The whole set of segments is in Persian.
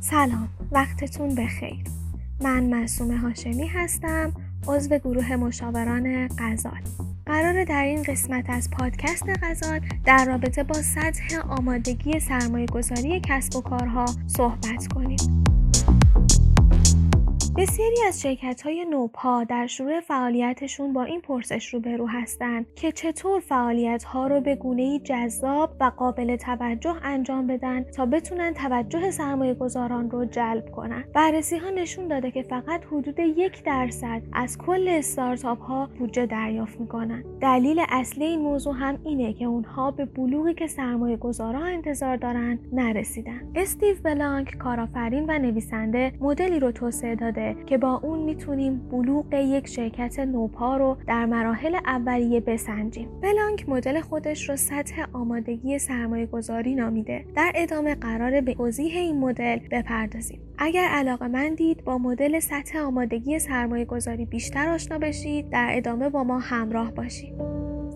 سلام وقتتون بخیر. من معصوم هاشمی هستم عضو گروه مشاوران غزال. قرار در این قسمت از پادکست غزال در رابطه با سطح آمادگی سرمایه گذاری کسب و کارها صحبت کنیم. بسیاری از شرکت های نوپا در شروع فعالیتشون با این پرسش روبرو هستند که چطور فعالیت ها رو به گونه جذاب و قابل توجه انجام بدن تا بتونن توجه سرمایه گذاران رو جلب کنن. بررسی ها نشون داده که فقط حدود یک درصد از کل استارتاپ ها بودجه دریافت می‌کنن. دلیل اصلی این موضوع هم اینه که اونها به بلوغی که سرمایه گذاران انتظار دارن نرسیدن. استیو بلانک کارآفرین و نویسنده مدلی رو توسعه داده که با اون می‌تونیم بلوغ یک شرکت نوپا رو در مراحل اولیه بسنجیم. بلانک مدل خودش رو سطح آمادگی سرمایه گذاری نامیده. در ادامه قرار به توضیح این مدل بپردازیم. اگر علاقه مندید با مدل سطح آمادگی سرمایه گذاری بیشتر آشنا بشید در ادامه با ما همراه باشید.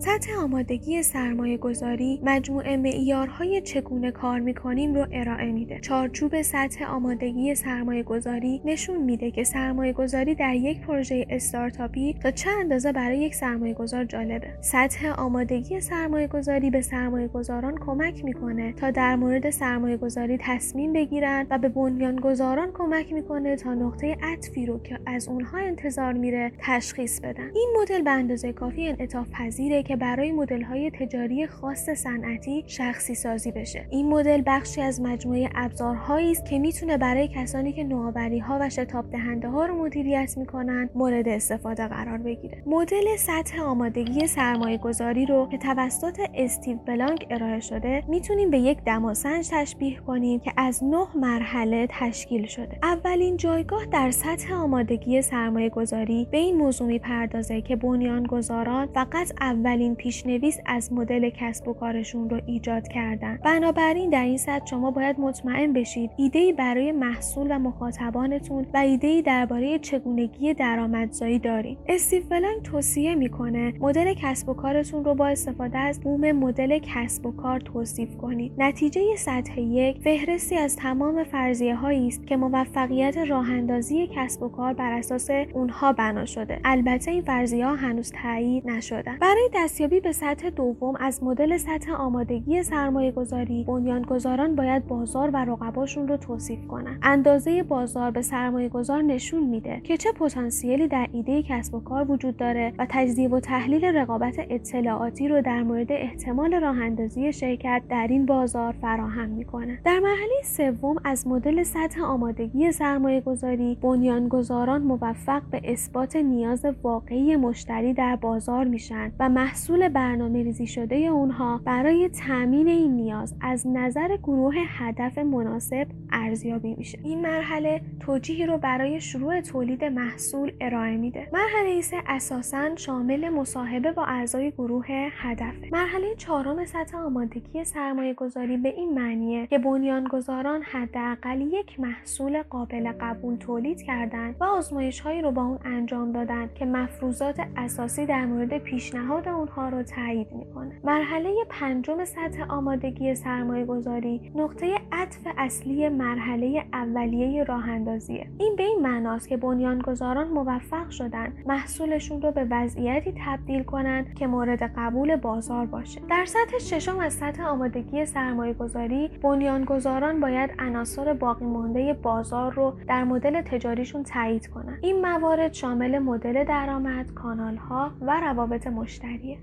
سطح آمادگی سرمایه گذاری مجموعه معیارهای چگونه کار می‌کنیم رو ارائه میده. چارچوب سطح آمادگی سرمایه گذاری نشون میده که سرمایه گذاری در یک پروژه استارتاپی تا چه اندازه برای یک سرمایه گذار جالبه. سطح آمادگی سرمایه گذاری به سرمایه گذاران کمک می‌کنه تا در مورد سرمایه گذاری تصمیم بگیرن و به بنیانگذاران کمک می‌کنه تا نقطه عطفی رو که از اونها انتظار میره تشخیص بدن. این مدل به اندازه کافی انعطاف پذیره که برای مدل های تجاری خاص صنعتی شخصی سازی بشه. این مدل بخشی از مجموعه ابزارهایی است که می‌تونه برای کسانی که نوآوری ها و شتاب دهنده ها رو مدیریت می‌کنن مورد استفاده قرار بگیره. مدل سطح آمادگی سرمایه گذاری رو که توسط استیو بلانک ارائه شده می‌تونیم به یک دماسنج تشبیه کنیم که از نه مرحله تشکیل شده. اولین جایگاه در سطح آمادگی سرمایه گذاری به این موضوع می‌پردازه که بنیانگذاران فقط اولین اولین پیشنویس از مدل کسب و کارشون رو ایجاد کردن. بنابراین در این سطح شما باید مطمئن بشید ایده برای محصول و مخاطبانتون و ایده درباره چگونگی درآمدزایی دارید. استیو بلنگ توصیه می‌کنه مدل کسب و کارتون رو با استفاده از بوم مدل کسب و کار توصیف کنید. نتیجه سطح یک فهرستی از تمام فرضیه هایی است که موفقیت راه اندازی کسب و کار بر اساس اونها بنا شده. البته این فرضیه ها هنوز تایید نشدن. برای دستیابی به سطح دوم از مدل سطح آمادگی سرمایه گذاری بنیانگذاران باید بازار و رقباشون رو توصیف کنند اندازه بازار به سرمایه گذار نشون میده که چه پتانسیلی در ایده کسب و کار وجود داره و تجزیه و تحلیل رقابت اطلاعاتی رو در مورد احتمال راه اندازی شرکت در این بازار فراهم می‌کنه. در مرحله سوم از مدل سطح آمادگی سرمایه گذاری بنیانگذاران موفق به اثبات نیاز واقعی مشتری در بازار میشن و محصول برنامه ریزی شده اونها برای تامین این نیاز از نظر گروه هدف مناسب ارزیابی میشه. این مرحله توجیهی رو برای شروع تولید محصول ارائه میده. مرحله سه اساسا شامل مصاحبه با اعضای گروه هدف مرحله چهارم سطح آمادگی سرمایه گذاری به این معنیه که بنیانگذاران حداقل یک محصول قابل قبول تولید کردند و آزمایش هایی رو با اون انجام دادن که مفروضات اساسی در مورد پیشنهاد اونها رو تایید می‌کنه. مرحله پنجم سطح آمادگی سرمایه گذاری نقطه عطف اصلی مرحله اولیه راه اندازیه این به این معناست که بنیانگذاران موفق شدن محصولشون رو به وضعیتی تبدیل کنند که مورد قبول بازار باشه. در سطح ششم از سطح آمادگی سرمایه گذاری بنیانگذاران باید عناصر باقی مانده بازار رو در مدل تجاریشون تایید کنند این موارد شامل مدل درآمد کانال ها و روابط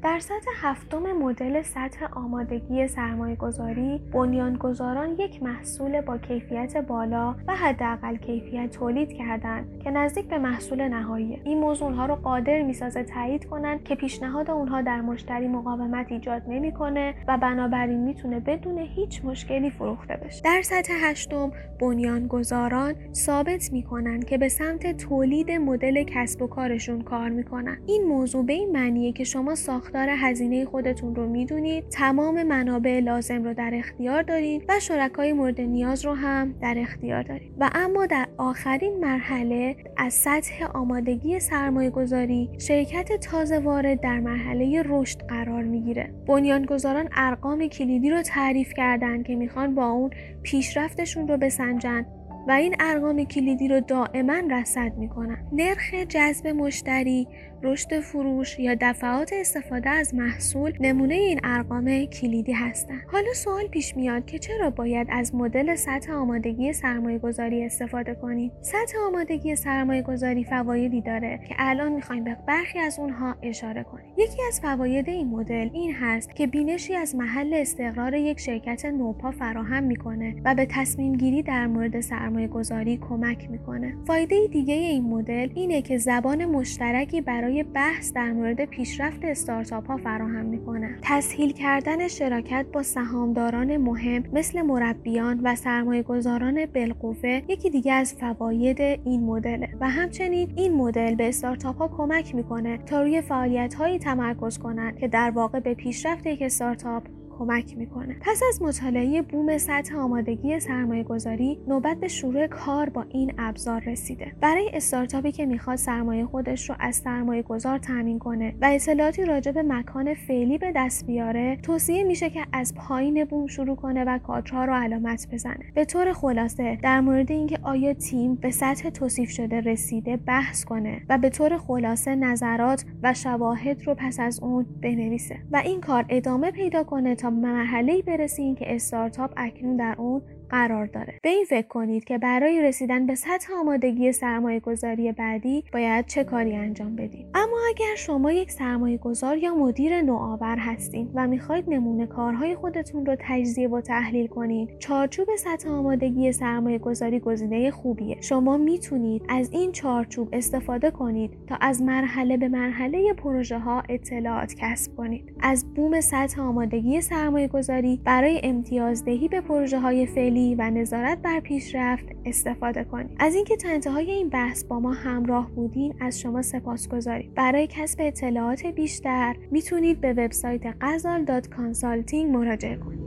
در سطح هفتم مدل سطح آمادگی سرمایه گذاری بنیانگذاران یک محصول با کیفیت بالا و حداقل کیفیت تولید کردند که نزدیک به محصول نهایی. این موضوع ها رو قادر می‌سازه تایید کنند که پیشنهاد اونها در مشتری مقاومت ایجاد نمی‌کنه و بنابراین می‌تونه بدون هیچ مشکلی فروخته بشه. در سطح هشتم بنیانگذاران ثابت می‌کنن که به سمت تولید مدل کسب و کارشون کار می‌کنن. این موضوع به این معنیه که شما ساختار هزینه خودتون رو می‌دونید. تمام منابع لازم رو در اختیار دارید و شرکای مورد نیاز رو هم در اختیار دارید. و اما در آخرین مرحله از سطح آمادگی سرمایه گذاری شرکت تازه وارد در مرحله رشد قرار می‌گیره. بنیانگذاران ارقام کلیدی رو تعریف کردن که می‌خوان با اون پیشرفتشون رو بسنجن و این ارقام کلیدی رو دائما رصد می‌کنن. نرخ جذب مشتری رشد فروش یا دفعات استفاده از محصول نمونه این ارقام کلیدی هستند. حالا سوال پیش میاد که چرا باید از مدل سطح آمادگی سرمایه گذاری استفاده کنیم؟ سطح آمادگی سرمایه گذاری فوایدی داره که الان می‌خوایم به برخی از اونها اشاره کنیم. یکی از فواید این مدل این هست که بینشی از محل استقرار یک شرکت نوپا فراهم می‌کنه و به تصمیم گیری در مورد سرمایه گذاری کمک می‌کنه. فایده دیگه این مدل اینه که زبان مشترکی برای برای بحث در مورد پیشرفت استارتاپ ها فراهم می‌کنه. تسهیل کردن شراکت با سهامداران مهم مثل مربیان و سرمایه گذاران بالقوه یکی دیگه از فواید این مدله و همچنین این مدل به استارتاپ ها کمک می‌کنه تا روی فعالیت هایی تمرکز کنند که در واقع به پیشرفت یک استارتاپ کمک می‌کنه. پس از مطالعه بوم سطح آمادگی سرمایه گذاری نوبت به شروع کار با این ابزار رسیده. برای استارتاپی که می‌خواد سرمایه خودش رو از سرمایه گذار تامین کنه و اطلاعاتی راجع به مکان فعلی به دست بیاره توصیه میشه که از پایین بوم شروع کنه و کادرها رو علامت بزنه. به طور خلاصه در مورد اینکه آیا تیم به سطح توصیف شده رسیده بحث کنه و به طور خلاصه نظرات و شواهد رو پس از اون بنویسه و این کار ادامه پیدا کنه تا مرحله برسیم که استارتاپ اکنون در اون قرار داره. به این فکر کنید که برای رسیدن به سطح آمادگی سرمایه گذاری بعدی باید چه کاری انجام بدید. اما اگر شما یک سرمایه گذار یا مدیر نوآور هستید و می‌خواهید نمونه کارهای خودتون رو تجزیه و تحلیل کنید چارچوب سطح آمادگی سرمایه گذاری گزینه خوبیه. شما می‌تونید از این چارچوب استفاده کنید تا از مرحله به مرحله پروژه ها اطلاعات کسب کنید. از بوم سطح آمادگی سرمایه گذاری برای امتیازدهی به پروژه های فعلی و نظارت بر پیشرفت استفاده کنید. از اینکه تا انتهای این بحث با ما همراه بودین از شما سپاس گذاریم. برای کسب اطلاعات بیشتر می‌تونید به وبسایت غزال مراجعه کنید.